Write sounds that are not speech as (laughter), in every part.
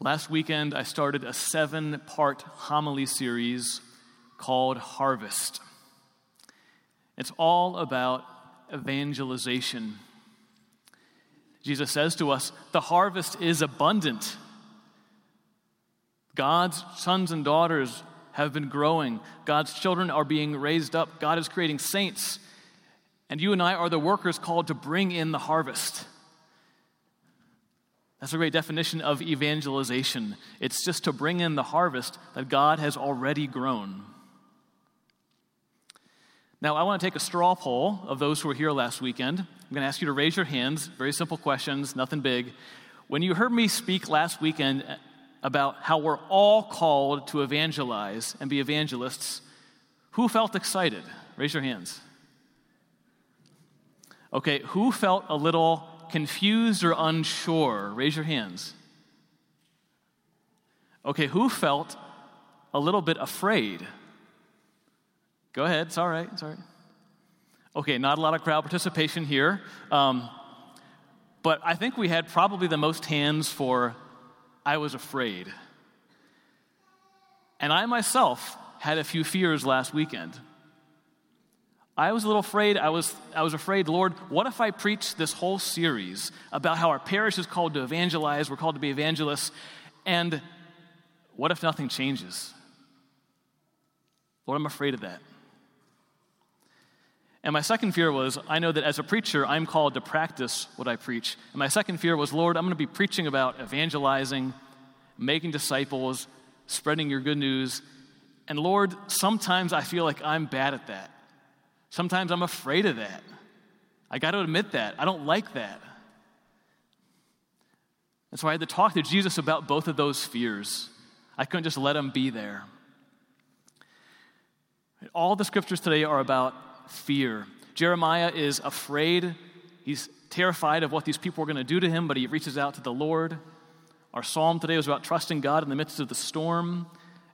Last weekend, I started a seven part homily series called Harvest. It's all about evangelization. Jesus says to us, The harvest is abundant. God's sons and daughters have been growing. God's children are being raised up. God is creating saints. And you and I are the workers called to bring in the harvest. That's a great definition of evangelization. It's just to bring in the harvest that God has already grown. Now, I want to take a straw poll of those who were here last weekend. I'm going to ask you to raise your hands. Very simple questions, nothing big. When you heard me speak last weekend about how we're all called to evangelize and be evangelists, who felt excited? Raise your hands. Okay, who felt a little confused or unsure? Raise your hands. Okay, who felt a little bit afraid? Go ahead, it's all right, it's all right. Okay, not a lot of crowd participation here. Um, but I think we had probably the most hands for I was afraid. And I myself had a few fears last weekend. I was a little afraid. I was, I was afraid, Lord, what if I preach this whole series about how our parish is called to evangelize, we're called to be evangelists, and what if nothing changes? Lord, I'm afraid of that. And my second fear was I know that as a preacher, I'm called to practice what I preach. And my second fear was, Lord, I'm going to be preaching about evangelizing, making disciples, spreading your good news. And Lord, sometimes I feel like I'm bad at that. Sometimes I'm afraid of that. I got to admit that. I don't like that. And so I had to talk to Jesus about both of those fears. I couldn't just let him be there. All the scriptures today are about fear. Jeremiah is afraid. He's terrified of what these people are going to do to him, but he reaches out to the Lord. Our psalm today was about trusting God in the midst of the storm.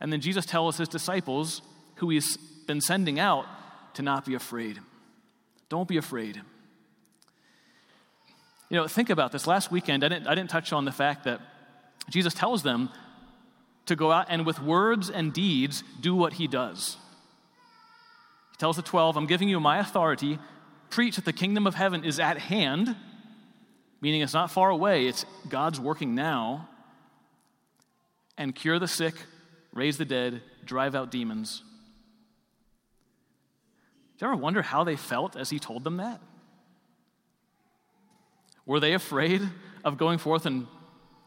And then Jesus tells his disciples, who he's been sending out, to not be afraid. Don't be afraid. You know, think about this. Last weekend, I didn't, I didn't touch on the fact that Jesus tells them to go out and with words and deeds do what he does. He tells the 12, I'm giving you my authority. Preach that the kingdom of heaven is at hand, meaning it's not far away, it's God's working now. And cure the sick, raise the dead, drive out demons. You ever wonder how they felt as he told them that? Were they afraid of going forth and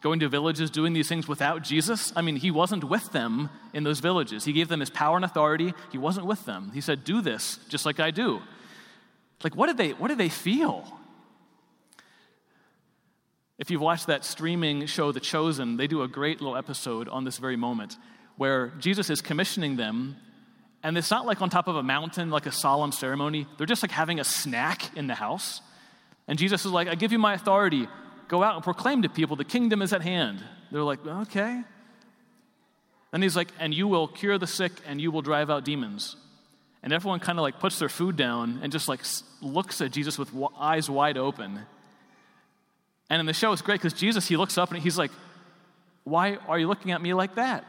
going to villages doing these things without Jesus? I mean, he wasn't with them in those villages. He gave them his power and authority. He wasn't with them. He said, "Do this just like I do." Like what did they what did they feel? If you've watched that streaming show The Chosen, they do a great little episode on this very moment where Jesus is commissioning them and it's not like on top of a mountain, like a solemn ceremony. They're just like having a snack in the house. And Jesus is like, I give you my authority. Go out and proclaim to people the kingdom is at hand. They're like, okay. Then he's like, and you will cure the sick and you will drive out demons. And everyone kind of like puts their food down and just like looks at Jesus with eyes wide open. And in the show, it's great because Jesus, he looks up and he's like, Why are you looking at me like that?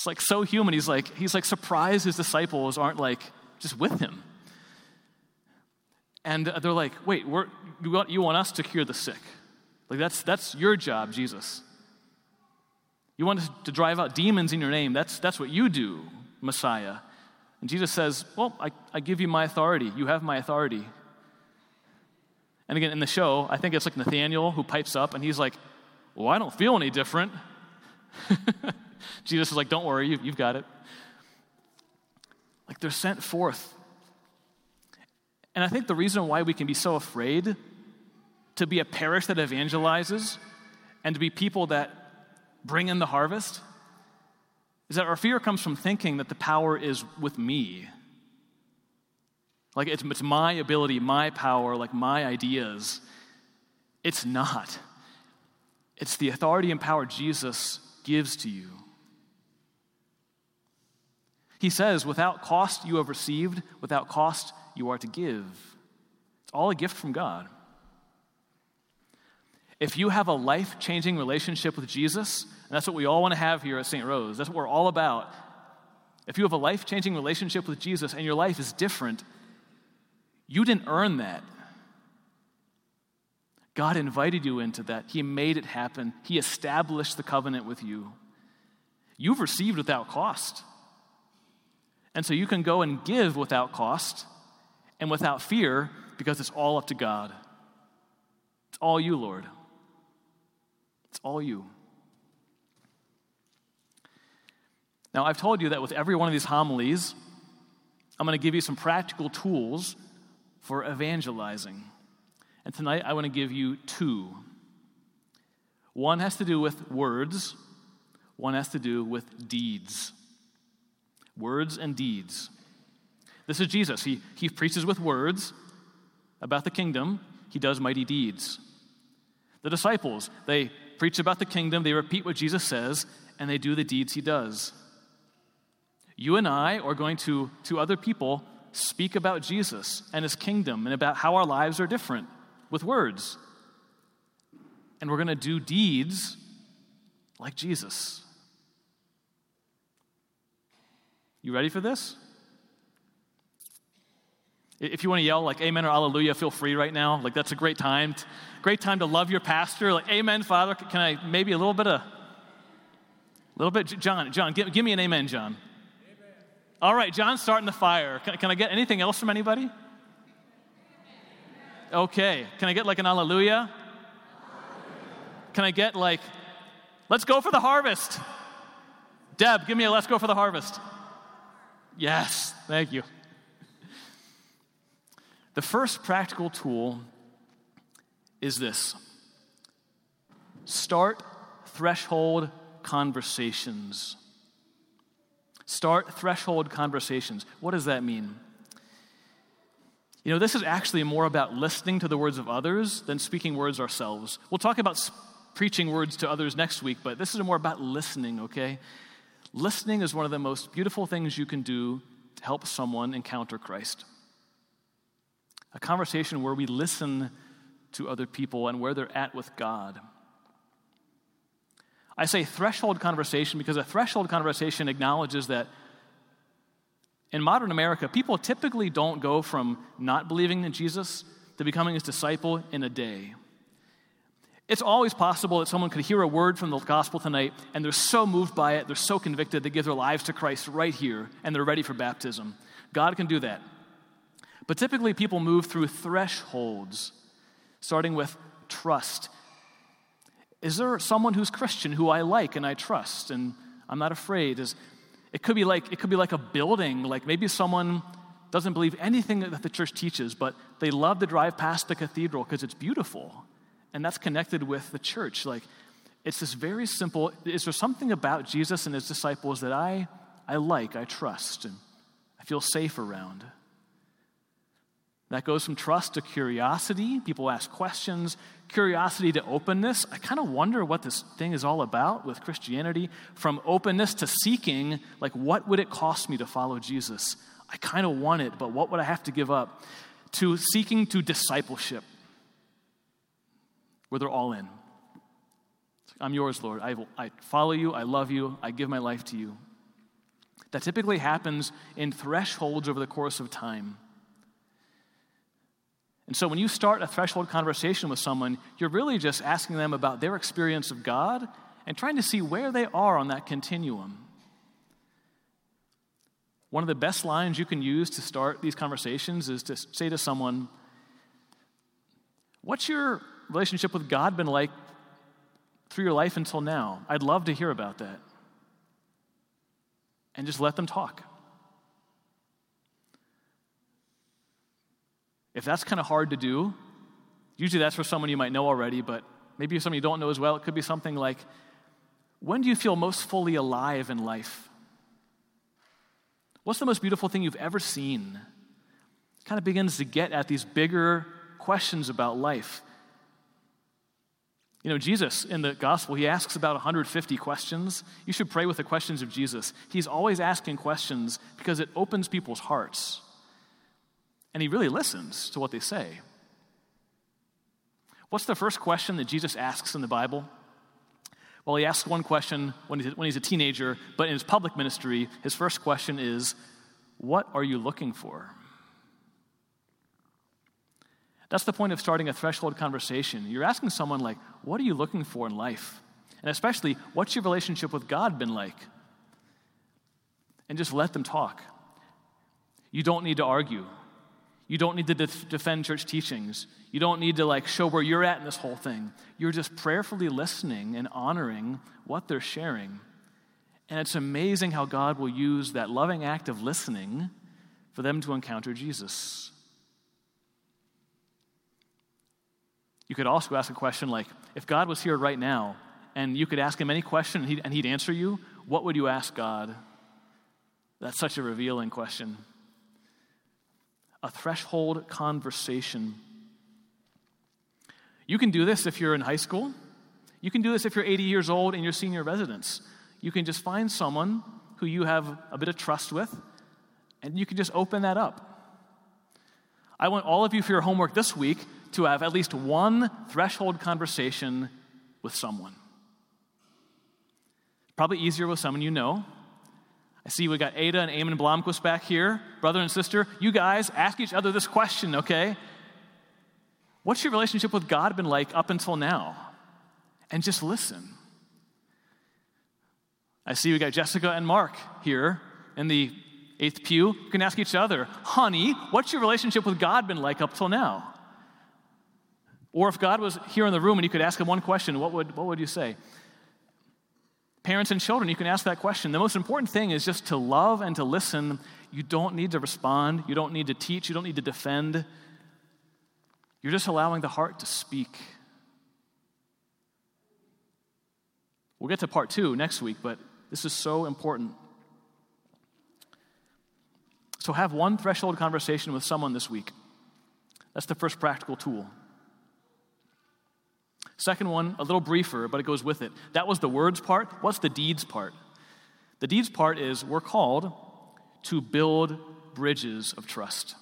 It's like so human. He's like, he's like surprised his disciples aren't like just with him. And they're like, wait, you, want, you want us to cure the sick. Like that's, that's your job, Jesus. You want us to drive out demons in your name. That's, that's what you do, Messiah. And Jesus says, well, I, I give you my authority. You have my authority. And again, in the show, I think it's like Nathaniel who pipes up and he's like, well, I don't feel any different. (laughs) Jesus is like, don't worry, you've, you've got it. Like they're sent forth. And I think the reason why we can be so afraid to be a parish that evangelizes and to be people that bring in the harvest is that our fear comes from thinking that the power is with me. Like it's, it's my ability, my power, like my ideas. It's not. It's the authority and power Jesus gives to you. He says, Without cost you have received, without cost you are to give. It's all a gift from God. If you have a life changing relationship with Jesus, and that's what we all want to have here at St. Rose, that's what we're all about. If you have a life changing relationship with Jesus and your life is different, you didn't earn that. God invited you into that. He made it happen. He established the covenant with you. You've received without cost. And so you can go and give without cost and without fear because it's all up to God. It's all you, Lord. It's all you. Now, I've told you that with every one of these homilies, I'm going to give you some practical tools for evangelizing. And tonight, I want to give you two. One has to do with words, one has to do with deeds. Words and deeds. This is Jesus. He, he preaches with words about the kingdom, he does mighty deeds. The disciples, they preach about the kingdom, they repeat what Jesus says, and they do the deeds he does. You and I are going to, to other people, speak about Jesus and his kingdom and about how our lives are different with words. And we're going to do deeds like Jesus. You ready for this? If you want to yell like amen or hallelujah, feel free right now. Like that's a great time. Great time to love your pastor. Like, amen, Father. Can I maybe a little bit of, a little bit, John, John, give, give me an amen, John. Amen. All right, John's starting the fire. Can, can I get anything else from anybody? Okay. Can I get like an hallelujah? Can I get like, let's go for the harvest? Deb, give me a let's go for the harvest. Yes, thank you. The first practical tool is this start threshold conversations. Start threshold conversations. What does that mean? You know, this is actually more about listening to the words of others than speaking words ourselves. We'll talk about preaching words to others next week, but this is more about listening, okay? Listening is one of the most beautiful things you can do to help someone encounter Christ. A conversation where we listen to other people and where they're at with God. I say threshold conversation because a threshold conversation acknowledges that in modern America, people typically don't go from not believing in Jesus to becoming his disciple in a day. It's always possible that someone could hear a word from the gospel tonight and they're so moved by it, they're so convicted, they give their lives to Christ right here and they're ready for baptism. God can do that. But typically, people move through thresholds, starting with trust. Is there someone who's Christian who I like and I trust and I'm not afraid? Is, it, could be like, it could be like a building, like maybe someone doesn't believe anything that the church teaches, but they love to drive past the cathedral because it's beautiful and that's connected with the church. Like, it's this very simple is there something about Jesus and his disciples that I, I like, I trust, and I feel safe around? That goes from trust to curiosity. People ask questions, curiosity to openness. I kind of wonder what this thing is all about with Christianity. From openness to seeking, like, what would it cost me to follow Jesus? I kind of want it, but what would I have to give up? To seeking to discipleship where they're all in. I'm yours, Lord. I, I follow you. I love you. I give my life to you. That typically happens in thresholds over the course of time. And so when you start a threshold conversation with someone, you're really just asking them about their experience of God and trying to see where they are on that continuum. One of the best lines you can use to start these conversations is to say to someone, What's your relationship with God been like through your life until now? I'd love to hear about that. And just let them talk. If that's kind of hard to do, usually that's for someone you might know already, but maybe someone you don't know as well. It could be something like, When do you feel most fully alive in life? What's the most beautiful thing you've ever seen? It kind of begins to get at these bigger questions about life. You know, Jesus in the gospel, he asks about 150 questions. You should pray with the questions of Jesus. He's always asking questions because it opens people's hearts. And he really listens to what they say. What's the first question that Jesus asks in the Bible? Well, he asks one question when he's, when he's a teenager, but in his public ministry, his first question is, What are you looking for? That's the point of starting a threshold conversation. You're asking someone, like, What are you looking for in life? And especially, what's your relationship with God been like? And just let them talk. You don't need to argue. You don't need to def- defend church teachings. You don't need to like show where you're at in this whole thing. You're just prayerfully listening and honoring what they're sharing. And it's amazing how God will use that loving act of listening for them to encounter Jesus. You could also ask a question like if God was here right now and you could ask him any question and he'd, and he'd answer you, what would you ask God? That's such a revealing question a threshold conversation. You can do this if you're in high school. You can do this if you're 80 years old in your senior residence. You can just find someone who you have a bit of trust with, and you can just open that up. I want all of you for your homework this week to have at least one threshold conversation with someone. Probably easier with someone you know, I see we got Ada and Eamon Blomquist back here, brother and sister. You guys ask each other this question, okay? What's your relationship with God been like up until now? And just listen. I see we got Jessica and Mark here in the eighth pew. You can ask each other, honey, what's your relationship with God been like up till now? Or if God was here in the room and you could ask him one question, what would, what would you say? Parents and children, you can ask that question. The most important thing is just to love and to listen. You don't need to respond, you don't need to teach, you don't need to defend. You're just allowing the heart to speak. We'll get to part two next week, but this is so important. So, have one threshold conversation with someone this week. That's the first practical tool. Second one, a little briefer, but it goes with it. That was the words part. What's the deeds part? The deeds part is we're called to build bridges of trust.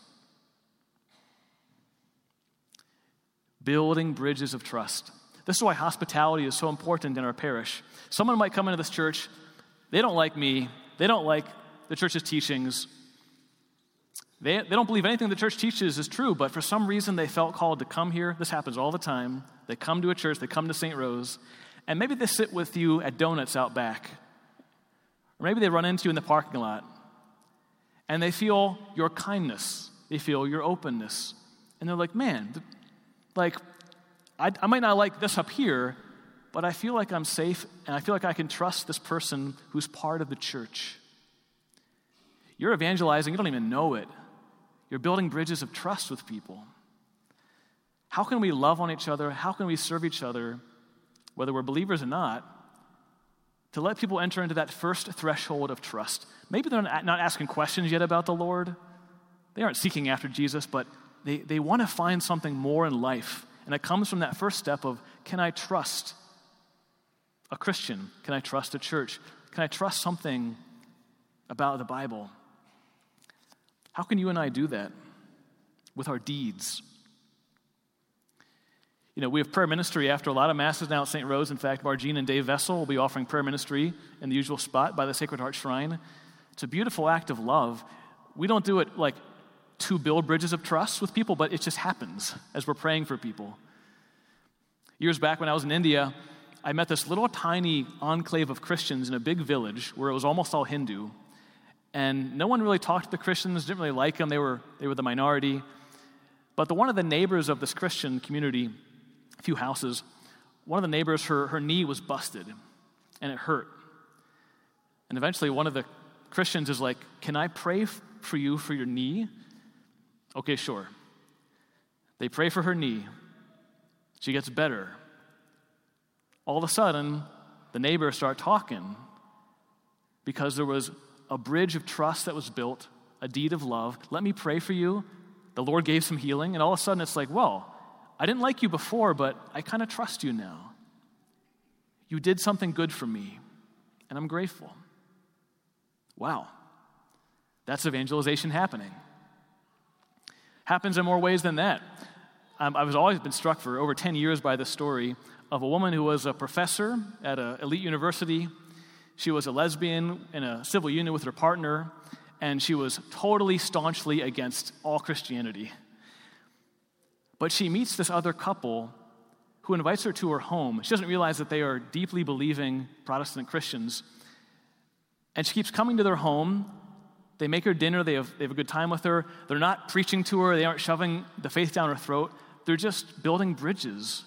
Building bridges of trust. This is why hospitality is so important in our parish. Someone might come into this church, they don't like me, they don't like the church's teachings, they, they don't believe anything the church teaches is true, but for some reason they felt called to come here. This happens all the time. They come to a church, they come to St. Rose, and maybe they sit with you at donuts out back. Or maybe they run into you in the parking lot. And they feel your kindness, they feel your openness. And they're like, man, like, I, I might not like this up here, but I feel like I'm safe and I feel like I can trust this person who's part of the church. You're evangelizing, you don't even know it. You're building bridges of trust with people. How can we love on each other? How can we serve each other, whether we're believers or not, to let people enter into that first threshold of trust? Maybe they're not asking questions yet about the Lord. They aren't seeking after Jesus, but they, they want to find something more in life. And it comes from that first step of can I trust a Christian? Can I trust a church? Can I trust something about the Bible? How can you and I do that? With our deeds. You know, we have prayer ministry after a lot of masses now at St. Rose. In fact, Margene and Dave Vessel will be offering prayer ministry in the usual spot by the Sacred Heart Shrine. It's a beautiful act of love. We don't do it like to build bridges of trust with people, but it just happens as we're praying for people. Years back when I was in India, I met this little tiny enclave of Christians in a big village where it was almost all Hindu. And no one really talked to the Christians, didn't really like them. They were, they were the minority. But the, one of the neighbors of this Christian community, a few houses, one of the neighbors, her, her knee was busted and it hurt. And eventually, one of the Christians is like, Can I pray for you for your knee? Okay, sure. They pray for her knee. She gets better. All of a sudden, the neighbors start talking because there was a bridge of trust that was built, a deed of love. Let me pray for you. The Lord gave some healing, and all of a sudden it's like, well, I didn't like you before, but I kind of trust you now. You did something good for me, and I'm grateful. Wow. That's evangelization happening. Happens in more ways than that. um, I was always been struck for over 10 years by the story of a woman who was a professor at an elite university. She was a lesbian in a civil union with her partner, and she was totally staunchly against all Christianity. But she meets this other couple who invites her to her home. She doesn't realize that they are deeply believing Protestant Christians. And she keeps coming to their home. They make her dinner, they have, they have a good time with her. They're not preaching to her, they aren't shoving the faith down her throat. They're just building bridges.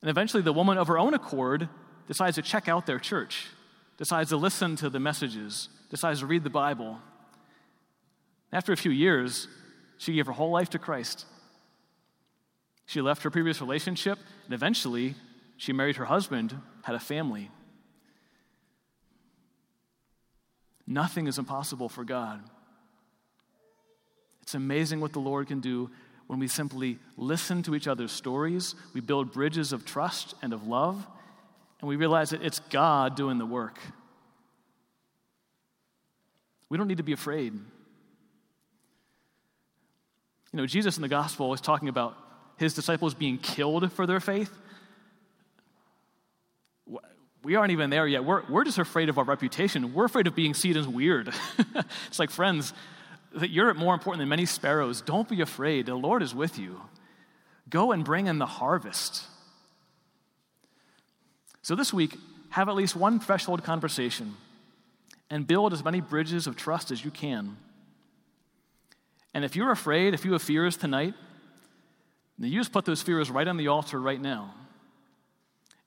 And eventually, the woman of her own accord decides to check out their church, decides to listen to the messages, decides to read the Bible. After a few years, she gave her whole life to Christ. She left her previous relationship, and eventually, she married her husband, had a family. Nothing is impossible for God. It's amazing what the Lord can do when we simply listen to each other's stories, we build bridges of trust and of love, and we realize that it's God doing the work. We don't need to be afraid. You know, Jesus in the gospel is talking about his disciples being killed for their faith. We aren't even there yet. We're, we're just afraid of our reputation. We're afraid of being seen as weird. (laughs) it's like, friends, that you're more important than many sparrows. Don't be afraid. The Lord is with you. Go and bring in the harvest. So this week, have at least one threshold conversation and build as many bridges of trust as you can. And if you're afraid, if you have fears tonight, then you just put those fears right on the altar right now.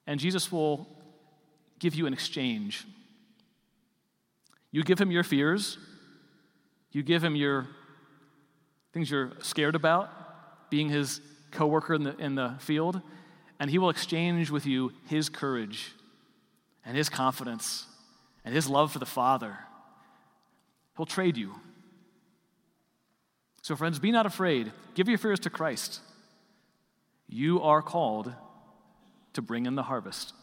And Jesus will give you an exchange. You give him your fears, you give him your things you're scared about, being his coworker in the, in the field, and he will exchange with you his courage and his confidence and his love for the Father. He'll trade you. So, friends, be not afraid. Give your fears to Christ. You are called to bring in the harvest.